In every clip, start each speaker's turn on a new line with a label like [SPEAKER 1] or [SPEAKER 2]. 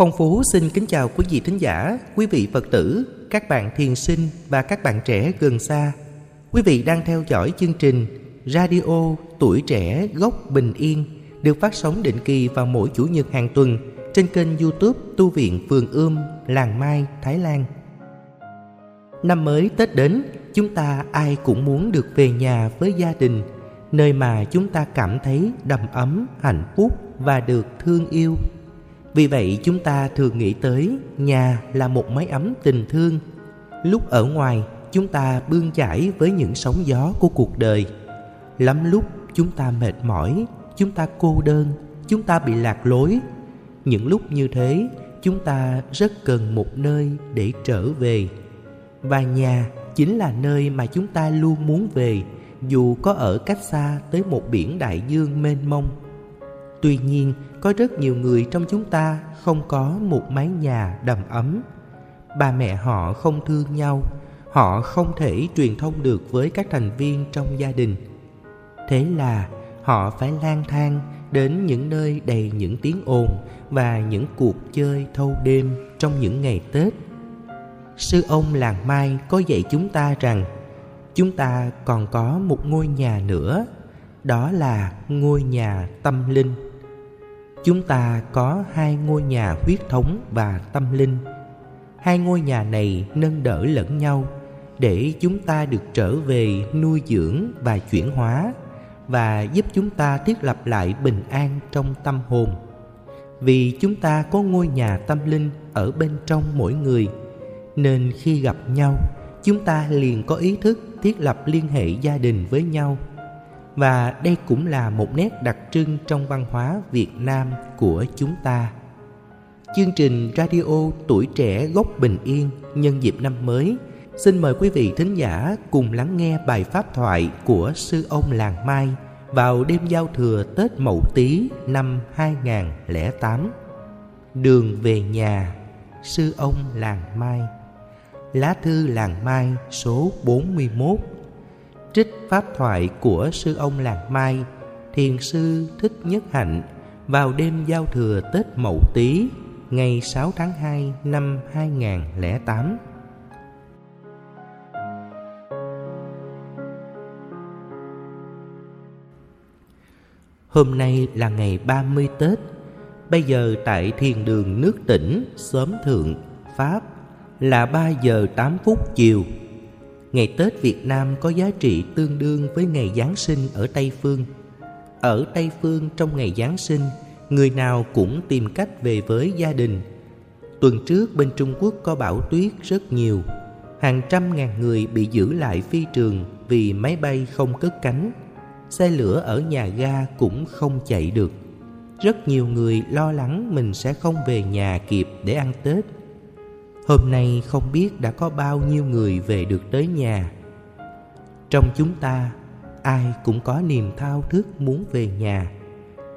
[SPEAKER 1] Phong Phú xin kính chào quý vị thính giả, quý vị Phật tử, các bạn thiền sinh và các bạn trẻ gần xa. Quý vị đang theo dõi chương trình Radio Tuổi Trẻ Gốc Bình Yên được phát sóng định kỳ vào mỗi Chủ nhật hàng tuần trên kênh youtube Tu Viện Phường Ươm, Làng Mai, Thái Lan. Năm mới Tết đến, chúng ta ai cũng muốn được về nhà với gia đình, nơi mà chúng ta cảm thấy đầm ấm, hạnh phúc và được thương yêu vì vậy chúng ta thường nghĩ tới nhà là một mái ấm tình thương. Lúc ở ngoài chúng ta bươn chải với những sóng gió của cuộc đời. Lắm lúc chúng ta mệt mỏi, chúng ta cô đơn, chúng ta bị lạc lối. Những lúc như thế chúng ta rất cần một nơi để trở về. Và nhà chính là nơi mà chúng ta luôn muốn về dù có ở cách xa tới một biển đại dương mênh mông Tuy nhiên, có rất nhiều người trong chúng ta không có một mái nhà đầm ấm. Ba mẹ họ không thương nhau, họ không thể truyền thông được với các thành viên trong gia đình. Thế là họ phải lang thang đến những nơi đầy những tiếng ồn và những cuộc chơi thâu đêm trong những ngày Tết. Sư ông làng Mai có dạy chúng ta rằng chúng ta còn có một ngôi nhà nữa, đó là ngôi nhà tâm linh. Chúng ta có hai ngôi nhà huyết thống và tâm linh. Hai ngôi nhà này nâng đỡ lẫn nhau để chúng ta được trở về nuôi dưỡng và chuyển hóa và giúp chúng ta thiết lập lại bình an trong tâm hồn. Vì chúng ta có ngôi nhà tâm linh ở bên trong mỗi người, nên khi gặp nhau, chúng ta liền có ý thức thiết lập liên hệ gia đình với nhau – và đây cũng là một nét đặc trưng trong văn hóa Việt Nam của chúng ta. Chương trình Radio Tuổi Trẻ Gốc Bình Yên nhân dịp năm mới Xin mời quý vị thính giả cùng lắng nghe bài pháp thoại của Sư ông Làng Mai vào đêm giao thừa Tết Mậu Tý năm 2008. Đường về nhà, Sư ông Làng Mai Lá thư Làng Mai số 41 trích pháp thoại của sư ông Lạc Mai, thiền sư Thích Nhất Hạnh vào đêm giao thừa Tết Mậu Tý ngày 6 tháng 2 năm 2008. Hôm nay là ngày 30 Tết. Bây giờ tại thiền đường nước tỉnh, xóm thượng, Pháp là 3 giờ 8 phút chiều Ngày Tết Việt Nam có giá trị tương đương với ngày Giáng sinh ở Tây Phương. Ở Tây Phương trong ngày Giáng sinh, người nào cũng tìm cách về với gia đình. Tuần trước bên Trung Quốc có bão tuyết rất nhiều. Hàng trăm ngàn người bị giữ lại phi trường vì máy bay không cất cánh. Xe lửa ở nhà ga cũng không chạy được. Rất nhiều người lo lắng mình sẽ không về nhà kịp để ăn Tết Hôm nay không biết đã có bao nhiêu người về được tới nhà. Trong chúng ta Ai cũng có niềm thao thức muốn về nhà.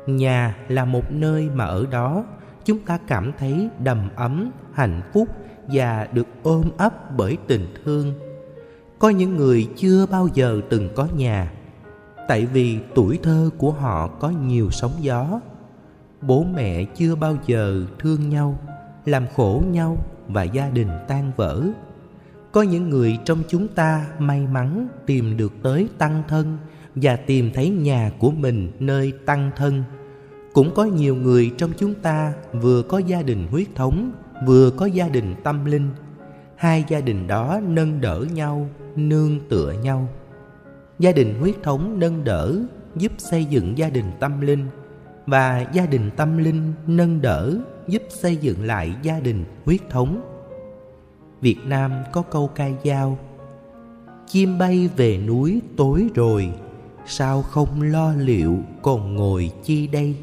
[SPEAKER 1] Nhà là một nơi mà ở đó Chúng ta cảm thấy đầm ấm, hạnh phúc Và được ôm ấp bởi tình thương. Có những người chưa bao giờ từng có nhà Tại vì tuổi thơ của họ có nhiều sóng gió. Bố mẹ chưa bao giờ thương nhau Làm khổ nhau và gia đình tan vỡ. Có những người trong chúng ta may mắn tìm được tới tăng thân và tìm thấy nhà của mình nơi tăng thân. Cũng có nhiều người trong chúng ta vừa có gia đình huyết thống, vừa có gia đình tâm linh. Hai gia đình đó nâng đỡ nhau, nương tựa nhau. Gia đình huyết thống nâng đỡ, giúp xây dựng gia đình tâm linh. Và gia đình tâm linh nâng đỡ giúp xây dựng lại gia đình huyết thống. Việt Nam có câu ca dao Chim bay về núi tối rồi, Sao không lo liệu còn ngồi chi đây?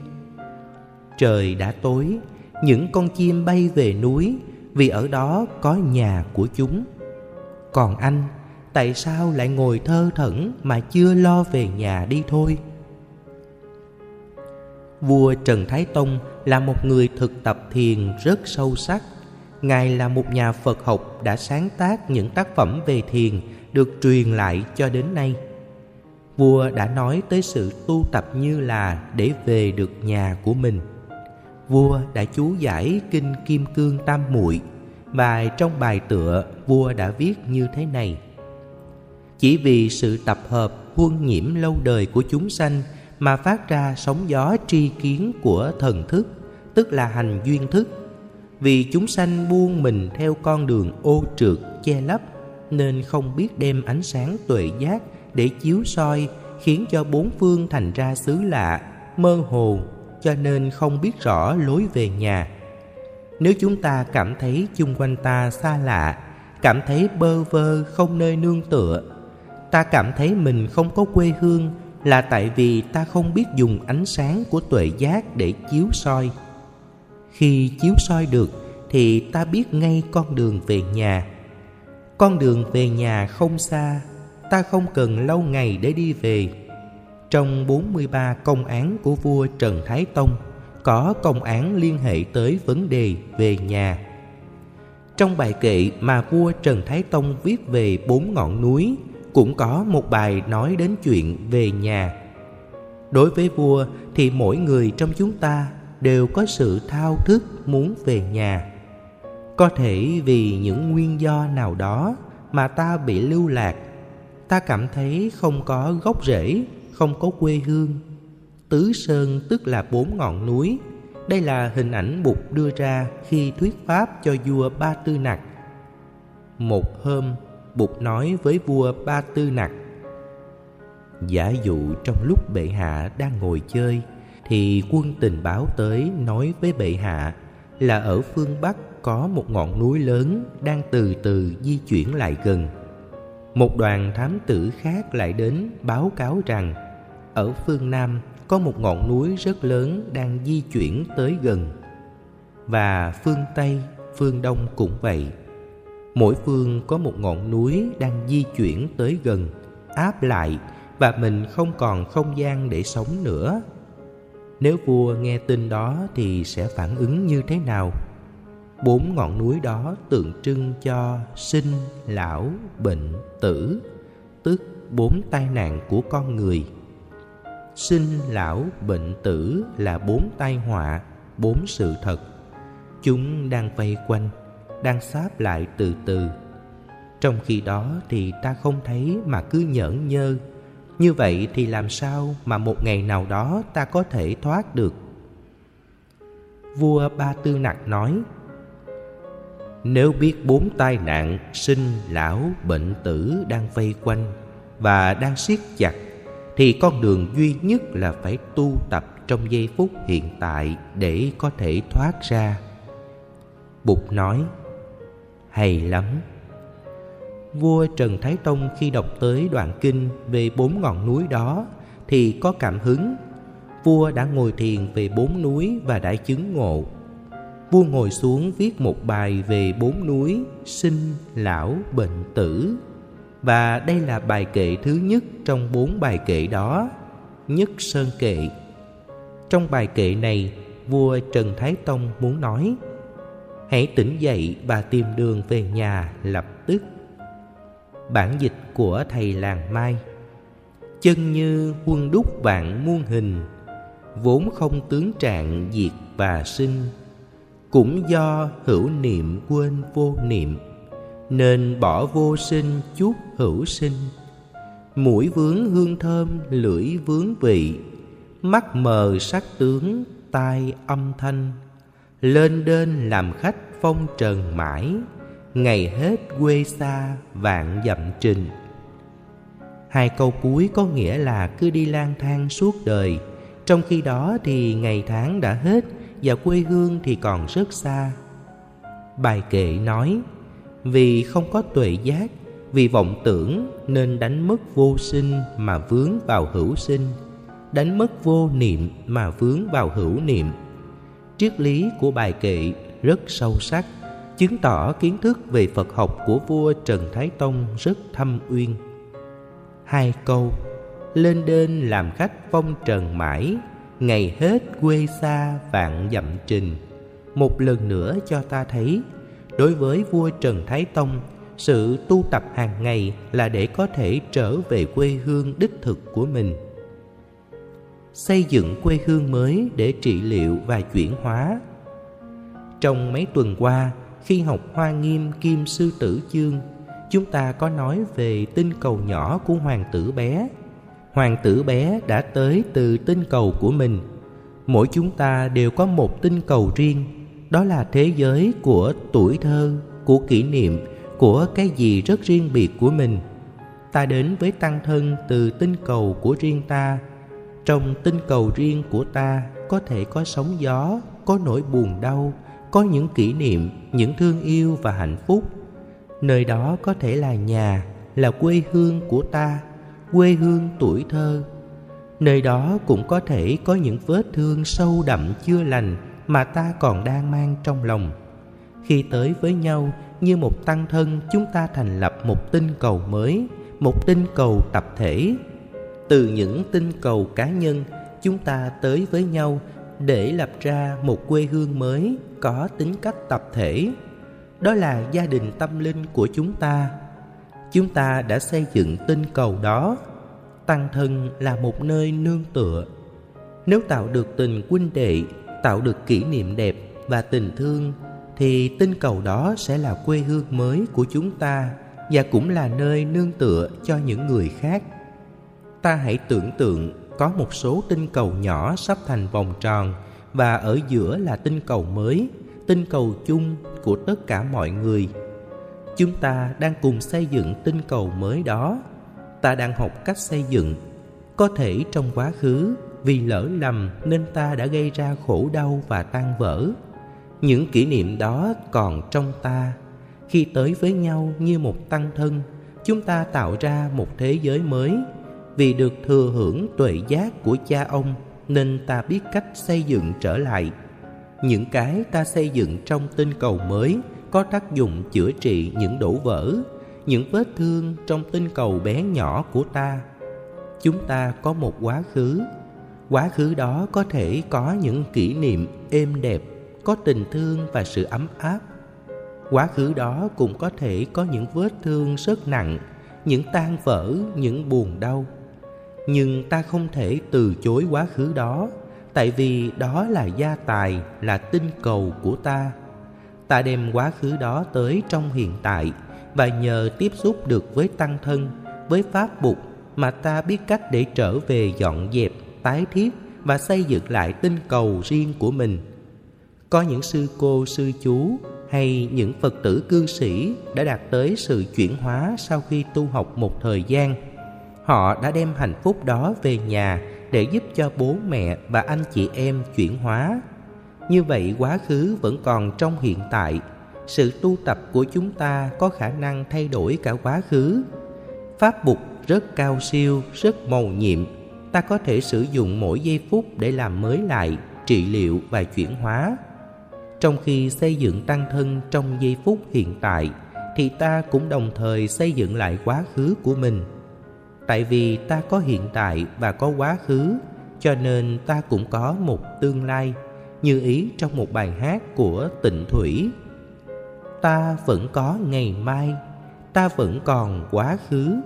[SPEAKER 1] Trời đã tối, Những con chim bay về núi Vì ở đó có nhà của chúng. Còn anh, Tại sao lại ngồi thơ thẩn Mà chưa lo về nhà đi thôi? Vua Trần Thái Tông là một người thực tập thiền rất sâu sắc Ngài là một nhà Phật học đã sáng tác những tác phẩm về thiền được truyền lại cho đến nay. Vua đã nói tới sự tu tập như là để về được nhà của mình. vua đã chú giải kinh Kim Cương Tam Muội, và trong bài tựa, vua đã viết như thế này Chỉ vì sự tập hợp huân nhiễm lâu đời của chúng sanh mà phát ra sóng gió tri kiến của thần thức, tức là hành duyên thức. Vì chúng sanh buông mình theo con đường ô trượt, che lấp, nên không biết đem ánh sáng tuệ giác để chiếu soi, khiến cho bốn phương thành ra xứ lạ, mơ hồ, cho nên không biết rõ lối về nhà. Nếu chúng ta cảm thấy chung quanh ta xa lạ, cảm thấy bơ vơ không nơi nương tựa, ta cảm thấy mình không có quê hương là tại vì ta không biết dùng ánh sáng của tuệ giác để chiếu soi. Khi chiếu soi được, thì ta biết ngay con đường về nhà. Con đường về nhà không xa, ta không cần lâu ngày để đi về. Trong 43 công án của vua Trần Thái Tông, có công án liên hệ tới vấn đề về nhà. Trong bài kệ mà vua Trần Thái Tông viết về bốn ngọn núi cũng có một bài nói đến chuyện về nhà. Đối với vua thì mỗi người trong chúng ta đều có sự thao thức muốn về nhà. Có thể vì những nguyên do nào đó mà ta bị lưu lạc, ta cảm thấy không có gốc rễ, không có quê hương. Tứ Sơn tức là bốn ngọn núi. Đây là hình ảnh Bụt đưa ra khi thuyết pháp cho vua Ba Tư Nặc. Một hôm, Bụt nói với vua Ba Tư Nặc Giả dụ trong lúc bệ hạ đang ngồi chơi Thì quân tình báo tới nói với bệ hạ Là ở phương Bắc có một ngọn núi lớn đang từ từ di chuyển lại gần. Một đoàn thám tử khác lại đến báo cáo rằng Ở phương Nam có một ngọn núi rất lớn đang di chuyển tới gần. Và phương Tây, phương Đông cũng vậy mỗi phương có một ngọn núi đang di chuyển tới gần, áp lại và mình không còn không gian để sống nữa. Nếu vua nghe tin đó thì sẽ phản ứng như thế nào? Bốn ngọn núi đó tượng trưng cho sinh, lão, bệnh, tử, tức bốn tai nạn của con người. Sinh, lão, bệnh, tử là bốn tai họa, bốn sự thật. Chúng đang vây quanh đang sáp lại từ từ. Trong khi đó thì ta không thấy mà cứ nhởn nhơ. Như vậy thì làm sao mà một ngày nào đó ta có thể thoát được? Vua ba tư nặc nói, nếu biết bốn tai nạn sinh lão bệnh tử đang vây quanh và đang siết chặt, thì con đường duy nhất là phải tu tập trong giây phút hiện tại để có thể thoát ra. Bụt nói hay lắm. Vua trần thái tông khi đọc tới đoạn kinh về bốn ngọn núi đó thì có cảm hứng. Vua đã ngồi thiền về bốn núi và đã chứng ngộ. Vua ngồi xuống viết một bài về bốn núi, sinh, lão, bệnh, tử. Và đây là bài kệ thứ nhất trong bốn bài kệ đó, nhất sơn kệ. Trong bài kệ này, vua trần thái tông muốn nói hãy tỉnh dậy và tìm đường về nhà lập tức. Bản dịch của thầy làng mai. Chân như quân đúc vạn muôn hình, vốn không tướng trạng diệt và sinh, cũng do hữu niệm quên vô niệm, nên bỏ vô sinh chút hữu sinh. Mũi vướng hương thơm, lưỡi vướng vị, mắt mờ sắc tướng tai âm thanh lên đên làm khách phong trần mãi, ngày hết quê xa vạn dặm trình. Hai câu cuối có nghĩa là cứ đi lang thang suốt đời. Trong khi đó thì ngày tháng đã hết và quê hương thì còn rất xa. Bài kệ nói, vì không có tuệ giác, vì vọng tưởng nên đánh mất vô sinh mà vướng vào hữu sinh, đánh mất vô niệm mà vướng vào hữu niệm triết lý của bài kệ rất sâu sắc, chứng tỏ kiến thức về phật học của vua trần thái tông rất thâm uyên. Hai câu, lên đên làm khách phong trần mãi, ngày hết quê xa vạn dặm trình. Một lần nữa cho ta thấy, đối với vua trần thái tông, sự tu tập hàng ngày là để có thể trở về quê hương đích thực của mình xây dựng quê hương mới để trị liệu và chuyển hóa. Trong mấy tuần qua, khi học hoa nghiêm kim sư tử chương, chúng ta có nói về tinh cầu nhỏ của hoàng tử bé. Hoàng tử bé đã tới từ tinh cầu của mình. Mỗi chúng ta đều có một tinh cầu riêng, đó là thế giới của tuổi thơ, của kỷ niệm, của cái gì rất riêng biệt của mình. Ta đến với tăng thân từ tinh cầu của riêng ta trong tinh cầu riêng của ta, có thể có sóng gió, có nỗi buồn đau, có những kỷ niệm, những thương yêu và hạnh phúc. Nơi đó có thể là nhà, là quê hương của ta, quê hương tuổi thơ. Nơi đó cũng có thể có những vết thương sâu đậm chưa lành mà ta còn đang mang trong lòng. Khi tới với nhau như một tăng thân, chúng ta thành lập một tinh cầu mới, một tinh cầu tập thể từ những tinh cầu cá nhân, chúng ta tới với nhau để lập ra một quê hương mới có tính cách tập thể. Đó là gia đình tâm linh của chúng ta. Chúng ta đã xây dựng tinh cầu đó. Tăng thân là một nơi nương tựa. Nếu tạo được tình huynh đệ, tạo được kỷ niệm đẹp và tình thương, thì tinh cầu đó sẽ là quê hương mới của chúng ta và cũng là nơi nương tựa cho những người khác ta hãy tưởng tượng có một số tinh cầu nhỏ sắp thành vòng tròn, và ở giữa là tinh cầu mới, tinh cầu chung của tất cả mọi người. Chúng ta đang cùng xây dựng tinh cầu mới đó. Ta đang học cách xây dựng. Có thể trong quá khứ, vì lỡ lầm nên ta đã gây ra khổ đau và tan vỡ. Những kỷ niệm đó còn trong ta. Khi tới với nhau như một tăng thân, chúng ta tạo ra một thế giới mới vì được thừa hưởng tuệ giác của cha ông, nên ta biết cách xây dựng trở lại. Những cái ta xây dựng trong tinh cầu mới có tác dụng chữa trị những đổ vỡ, những vết thương trong tinh cầu bé nhỏ của ta. Chúng ta có một quá khứ. Quá khứ đó có thể có những kỷ niệm êm đẹp, có tình thương và sự ấm áp. Quá khứ đó cũng có thể có những vết thương rất nặng, những tan vỡ, những buồn đau nhưng ta không thể từ chối quá khứ đó, tại vì đó là gia tài, là tinh cầu của ta. Ta đem quá khứ đó tới trong hiện tại và nhờ tiếp xúc được với tăng thân, với pháp bục mà ta biết cách để trở về dọn dẹp, tái thiết và xây dựng lại tinh cầu riêng của mình. Có những sư cô, sư chú hay những phật tử cư sĩ đã đạt tới sự chuyển hóa sau khi tu học một thời gian họ đã đem hạnh phúc đó về nhà để giúp cho bố mẹ và anh chị em chuyển hóa. Như vậy quá khứ vẫn còn trong hiện tại. Sự tu tập của chúng ta có khả năng thay đổi cả quá khứ. Pháp bục rất cao siêu, rất mầu nhiệm. Ta có thể sử dụng mỗi giây phút để làm mới lại, trị liệu và chuyển hóa. Trong khi xây dựng tăng thân trong giây phút hiện tại, thì ta cũng đồng thời xây dựng lại quá khứ của mình tại vì ta có hiện tại và có quá khứ, cho nên ta cũng có một tương lai, như ý trong một bài hát của tịnh thủy. Ta vẫn có ngày mai, ta vẫn còn quá khứ.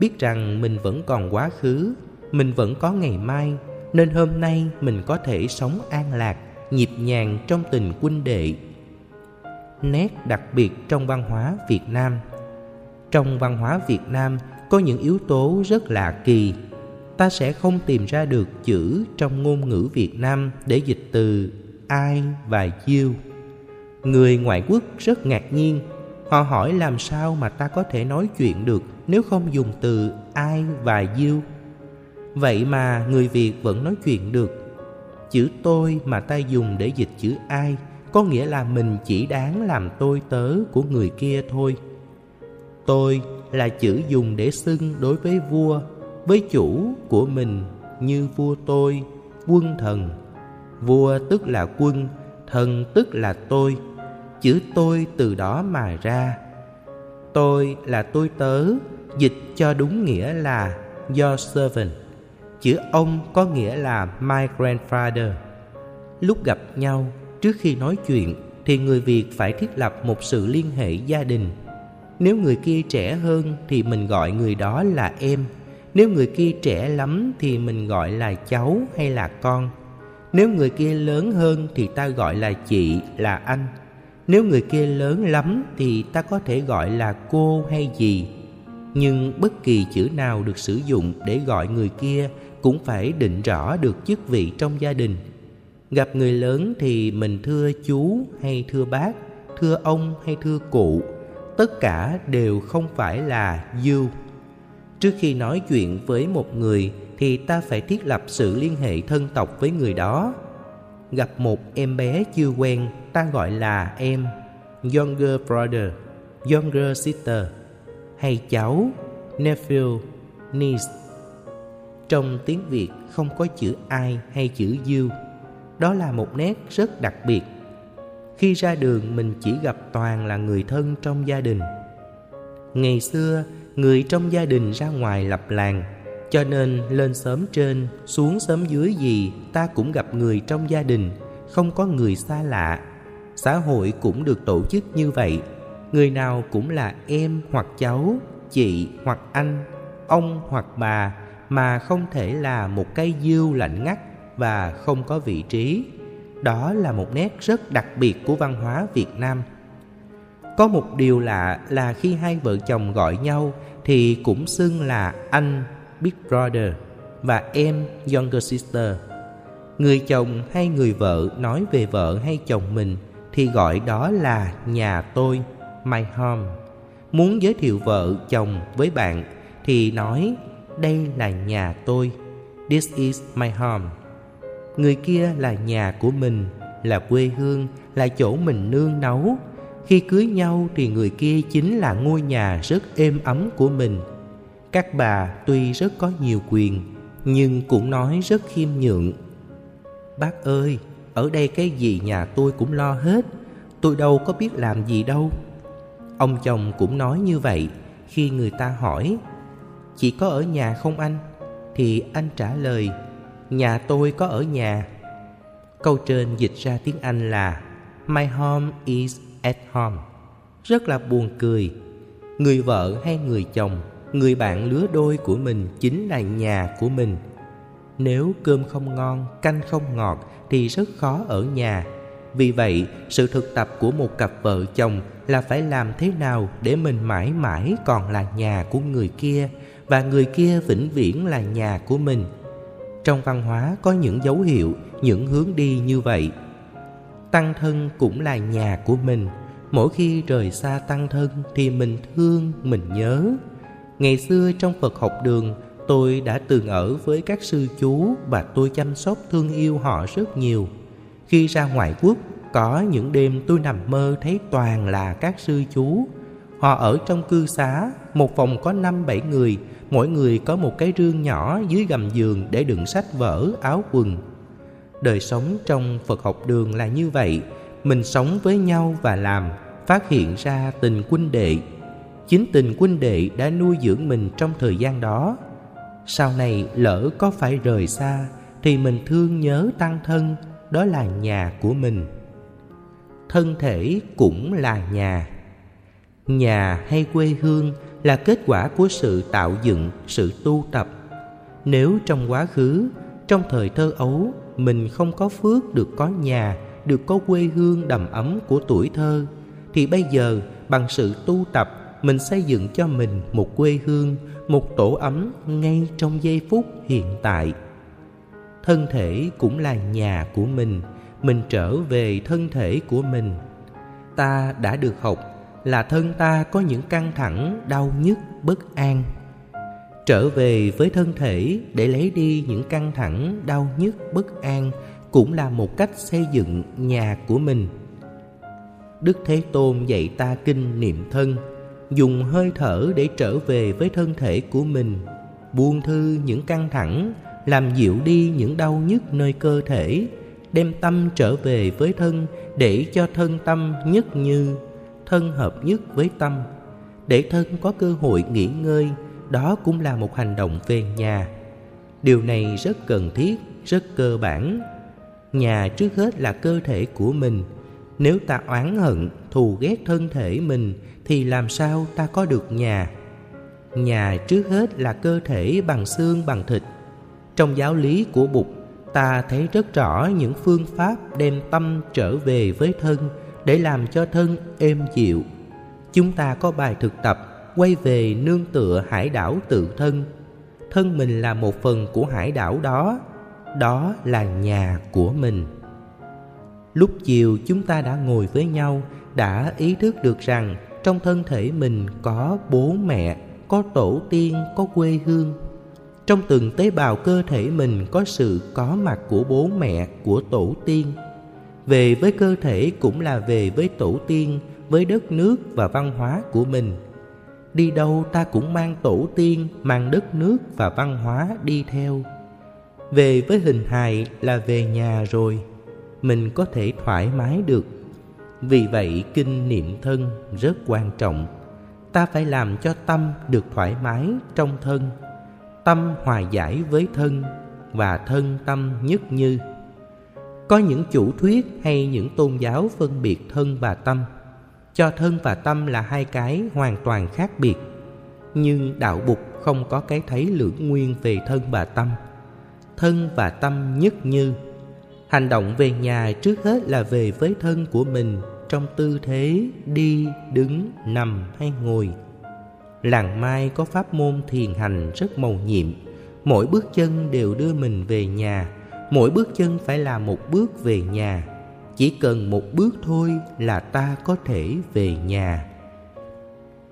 [SPEAKER 1] Biết rằng mình vẫn còn quá khứ, mình vẫn có ngày mai, nên hôm nay mình có thể sống an lạc, nhịp nhàng trong tình huynh đệ. Nét đặc biệt trong văn hóa việt nam. Trong văn hóa việt nam có những yếu tố rất lạ kỳ. Ta sẽ không tìm ra được chữ trong ngôn ngữ việt nam để dịch từ ai và you người ngoại quốc rất ngạc nhiên. Họ hỏi làm sao mà ta có thể nói chuyện được nếu không dùng từ ai và you vậy mà người việt vẫn nói chuyện được. Chữ tôi mà ta dùng để dịch chữ ai có nghĩa là mình chỉ đáng làm tôi tớ của người kia thôi. Tôi là chữ dùng để xưng đối với vua, với chủ của mình như vua tôi, quân thần. Vua tức là quân, thần tức là tôi. Chữ tôi từ đó mà ra. Tôi là tôi tớ, dịch cho đúng nghĩa là your servant. Chữ ông có nghĩa là my grandfather. Lúc gặp nhau, trước khi nói chuyện, thì người việt phải thiết lập một sự liên hệ gia đình nếu người kia trẻ hơn thì mình gọi người đó là em. Nếu người kia trẻ lắm thì mình gọi là cháu hay là con. Nếu người kia lớn hơn thì ta gọi là chị, là anh. Nếu người kia lớn lắm thì ta có thể gọi là cô hay gì nhưng bất kỳ chữ nào được sử dụng để gọi người kia cũng phải định rõ được chức vị trong gia đình. Gặp người lớn thì mình thưa chú hay thưa bác, thưa ông hay thưa cụ tất cả đều không phải là you trước khi nói chuyện với một người thì ta phải thiết lập sự liên hệ thân tộc với người đó. Gặp một em bé chưa quen, ta gọi là em, younger brother, younger sister, hay cháu, nephew, niece. Trong tiếng việt không có chữ ai hay chữ you. Đó là một nét rất đặc biệt khi ra đường mình chỉ gặp toàn là người thân trong gia đình. Ngày xưa, người trong gia đình ra ngoài lập làng, cho nên lên xóm trên, xuống xóm dưới gì, ta cũng gặp người trong gia đình, không có người xa lạ. Xã hội cũng được tổ chức như vậy. Người nào cũng là em hoặc cháu, chị hoặc anh, ông hoặc bà, mà không thể là một cây dưu lạnh ngắt và không có vị trí đó là một nét rất đặc biệt của văn hóa việt nam. Có một điều lạ là khi hai vợ chồng gọi nhau thì cũng xưng là anh big brother và em younger sister. Người chồng hay người vợ nói về vợ hay chồng mình thì gọi đó là nhà tôi, my home muốn giới thiệu vợ chồng với bạn thì nói đây là nhà tôi, this is my home người kia là nhà của mình, là quê hương, là chỗ mình nương náu khi cưới nhau thì người kia chính là ngôi nhà rất êm ấm của mình. Các bà tuy rất có nhiều quyền, nhưng cũng nói rất khiêm nhượng. Bác ơi, ở đây cái gì nhà tôi cũng lo hết, tôi đâu có biết làm gì đâu. Ông chồng cũng nói như vậy khi người ta hỏi chỉ có ở nhà không anh? Thì anh trả lời nhà tôi có ở nhà. Câu trên dịch ra tiếng anh là, my home is at home. Rất là buồn cười. Người vợ hay người chồng, người bạn lứa đôi của mình chính là nhà của mình. Nếu cơm không ngon, canh không ngọt thì rất khó ở nhà. Vì vậy, sự thực tập của một cặp vợ chồng là phải làm thế nào để mình mãi mãi còn là nhà của người kia, và người kia vĩnh viễn là nhà của mình trong văn hóa có những dấu hiệu, những hướng đi như vậy. Tăng thân cũng là nhà của mình. Mỗi khi rời xa tăng thân thì mình thương, mình nhớ. Ngày xưa trong phật học đường, tôi đã từng ở với các sư chú và tôi chăm sóc thương yêu họ rất nhiều. Khi ra ngoại quốc, có những đêm tôi nằm mơ thấy toàn là các sư chú. Họ ở trong cư xá, một phòng có năm bảy người mỗi người có một cái rương nhỏ dưới gầm giường để đựng sách vở, áo quần. Đời sống trong phật học đường là như vậy. Mình sống với nhau và làm, phát hiện ra tình huynh đệ. Chính tình huynh đệ đã nuôi dưỡng mình trong thời gian đó. Sau này lỡ có phải rời xa, thì mình thương nhớ tăng thân, đó là nhà của mình. Thân thể cũng là nhà. Nhà hay quê hương là kết quả của sự tạo dựng, sự tu tập. Nếu trong quá khứ, trong thời thơ ấu, mình không có phước được có nhà, được có quê hương đầm ấm của tuổi thơ, thì bây giờ bằng sự tu tập, mình xây dựng cho mình một quê hương, một tổ ấm ngay trong giây phút hiện tại. Thân thể cũng là nhà của mình mình trở về thân thể của mình. Ta đã được học là thân ta có những căng thẳng, đau nhức, bất an. Trở về với thân thể để lấy đi những căng thẳng, đau nhức, bất an cũng là một cách xây dựng nhà của mình. Đức thế tôn dạy ta kinh niệm thân, dùng hơi thở để trở về với thân thể của mình, buông thư những căng thẳng, làm dịu đi những đau nhức nơi cơ thể, đem tâm trở về với thân để cho thân tâm nhất như thân hợp nhất với tâm. Để thân có cơ hội nghỉ ngơi, đó cũng là một hành động về nhà. Điều này rất cần thiết, rất cơ bản. Nhà trước hết là cơ thể của mình. Nếu ta oán hận, thù ghét thân thể mình, thì làm sao ta có được nhà? Nhà trước hết là cơ thể bằng xương, bằng thịt. Trong giáo lý của bụt, ta thấy rất rõ những phương pháp đem tâm trở về với thân để làm cho thân êm dịu. Chúng ta có bài thực tập, quay về nương tựa hải đảo tự thân. Thân mình là một phần của hải đảo đó đó là nhà của mình. Lúc chiều, chúng ta đã ngồi với nhau, đã ý thức được rằng trong thân thể mình có bố mẹ, có tổ tiên, có quê hương. Trong từng tế bào cơ thể mình có sự có mặt của bố mẹ, của tổ tiên về với cơ thể cũng là về với tổ tiên, với đất nước và văn hóa của mình. Đi đâu ta cũng mang tổ tiên, mang đất nước và văn hóa đi theo. Về với hình hài là về nhà rồi, mình có thể thoải mái được. Vì vậy kinh niệm thân rất quan trọng. Ta phải làm cho tâm được thoải mái trong thân, tâm hòa giải với thân và thân tâm nhất như có những chủ thuyết hay những tôn giáo phân biệt thân và tâm. Cho thân và tâm là hai cái hoàn toàn khác biệt. Nhưng đạo bục không có cái thấy lưỡng nguyên về thân và tâm. Thân và tâm nhất như. Hành động về nhà trước hết là về với thân của mình trong tư thế, đi, đứng, nằm hay ngồi. Làng mai có pháp môn thiền hành rất màu nhiệm. Mỗi bước chân đều đưa mình về nhà mỗi bước chân phải là một bước về nhà. Chỉ cần một bước thôi là ta có thể về nhà.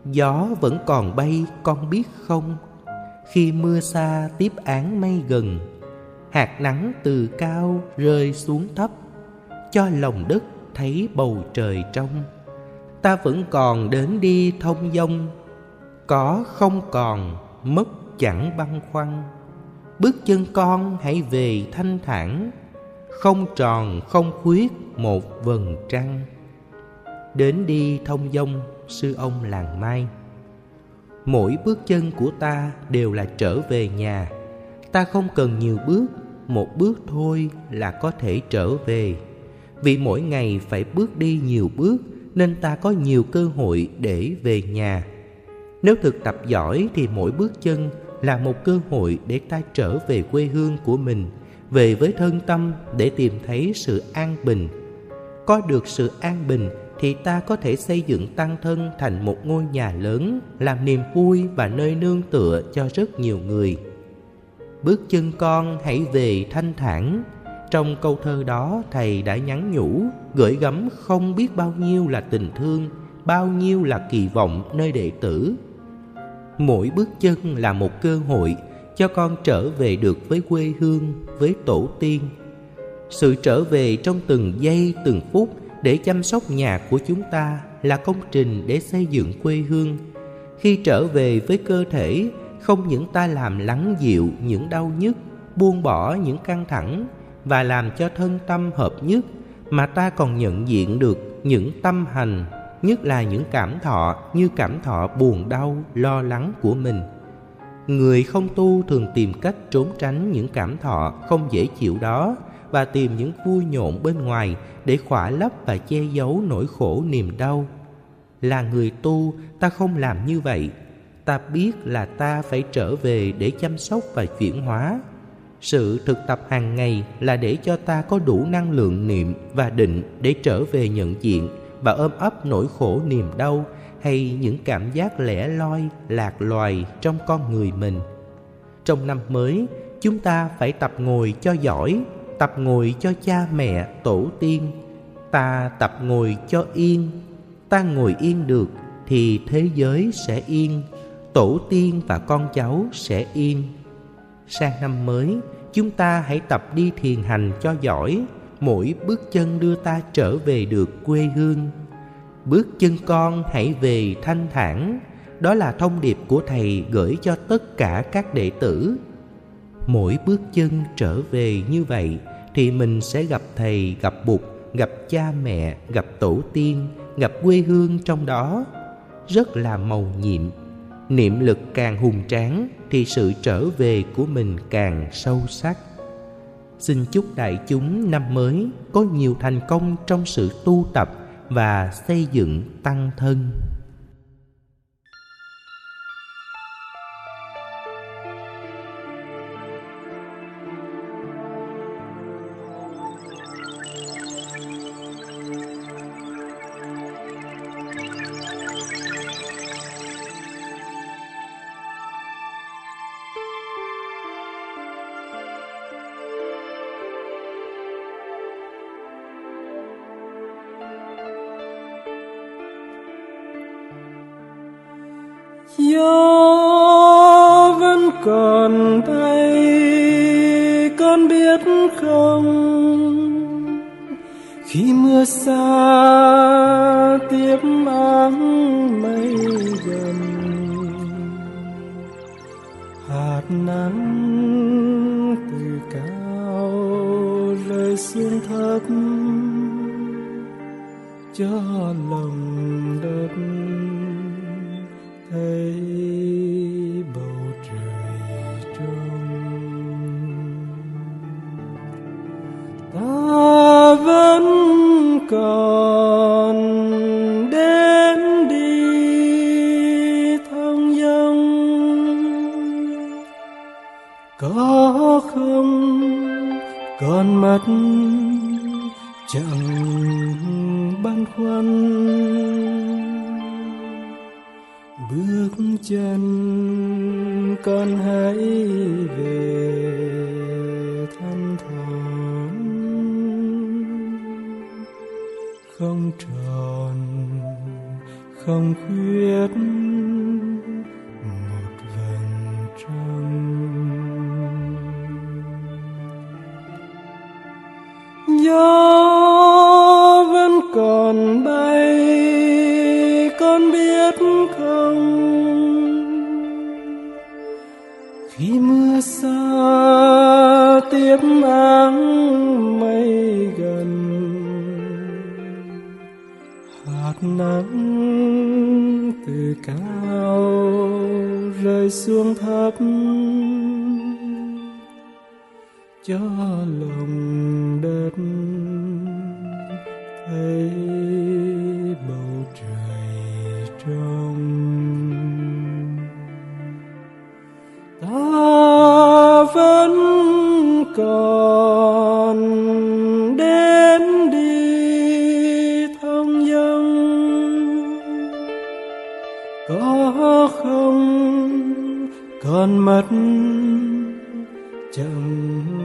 [SPEAKER 1] Gió vẫn còn bay, con biết không? Khi mưa xa, tiếp án mây gần. Hạt nắng từ cao rơi xuống thấp. Cho lòng đất thấy bầu trời trong. Ta vẫn còn đến đi thông dong có không còn, mất chẳng băn khoăn bước chân con hãy về thanh thản, không tròn, không khuyết một vầng trăng. Đến đi thông dong sư ông làng mai. Mỗi bước chân của ta đều là trở về nhà. Ta không cần nhiều bước, một bước thôi là có thể trở về. Vì mỗi ngày phải bước đi nhiều bước, nên ta có nhiều cơ hội để về nhà. Nếu thực tập giỏi thì mỗi bước chân là một cơ hội để ta trở về quê hương của mình, về với thân tâm để tìm thấy sự an bình. Có được sự an bình thì ta có thể xây dựng tăng thân thành một ngôi nhà lớn, làm niềm vui và nơi nương tựa cho rất nhiều người. Bước chân con hãy về thanh thản. Trong câu thơ đó, thầy đã nhắn nhủ, gửi gắm không biết bao nhiêu là tình thương, bao nhiêu là kỳ vọng nơi đệ tử mỗi bước chân là một cơ hội cho con trở về được với quê hương, với tổ tiên. Sự trở về trong từng giây, từng phút để chăm sóc nhà của chúng ta là công trình để xây dựng quê hương. Khi trở về với cơ thể, không những ta làm lắng dịu những đau nhức, buông bỏ những căng thẳng và làm cho thân tâm hợp nhất, mà ta còn nhận diện được những tâm hành nhất là những cảm thọ như cảm thọ buồn đau, lo lắng của mình. Người không tu thường tìm cách trốn tránh những cảm thọ không dễ chịu đó và tìm những vui nhộn bên ngoài để khỏa lấp và che giấu nỗi khổ niềm đau. Là người tu, ta không làm như vậy. Ta biết là ta phải trở về để chăm sóc và chuyển hóa. Sự thực tập hàng ngày là để cho ta có đủ năng lượng niệm và định để trở về nhận diện và ôm ấp nỗi khổ niềm đau hay những cảm giác lẻ loi, lạc loài trong con người mình. Trong năm mới, chúng ta phải tập ngồi cho giỏi, tập ngồi cho cha mẹ, tổ tiên. Ta tập ngồi cho yên. Ta ngồi yên được thì thế giới sẽ yên, tổ tiên và con cháu sẽ yên. Sang năm mới, chúng ta hãy tập đi thiền hành cho giỏi mỗi bước chân đưa ta trở về được quê hương. Bước chân con hãy về thanh thản, đó là thông điệp của thầy gửi cho tất cả các đệ tử. Mỗi bước chân trở về như vậy thì mình sẽ gặp thầy, gặp bụt, gặp cha mẹ, gặp tổ tiên, gặp quê hương trong đó. Rất là màu nhiệm. Niệm lực càng hùng tráng thì sự trở về của mình càng sâu sắc xin chúc đại chúng năm mới có nhiều thành công trong sự tu tập và xây dựng tăng thân.
[SPEAKER 2] Cho lòng đất thấy bầu trời trong ta vẫn còn đến đi thong dong có không còn mắt chẳng khoăn bước chân con hãy về thanh thản không tròn, không khuyết, một vầng trăng gió có không? Còn mất chẳng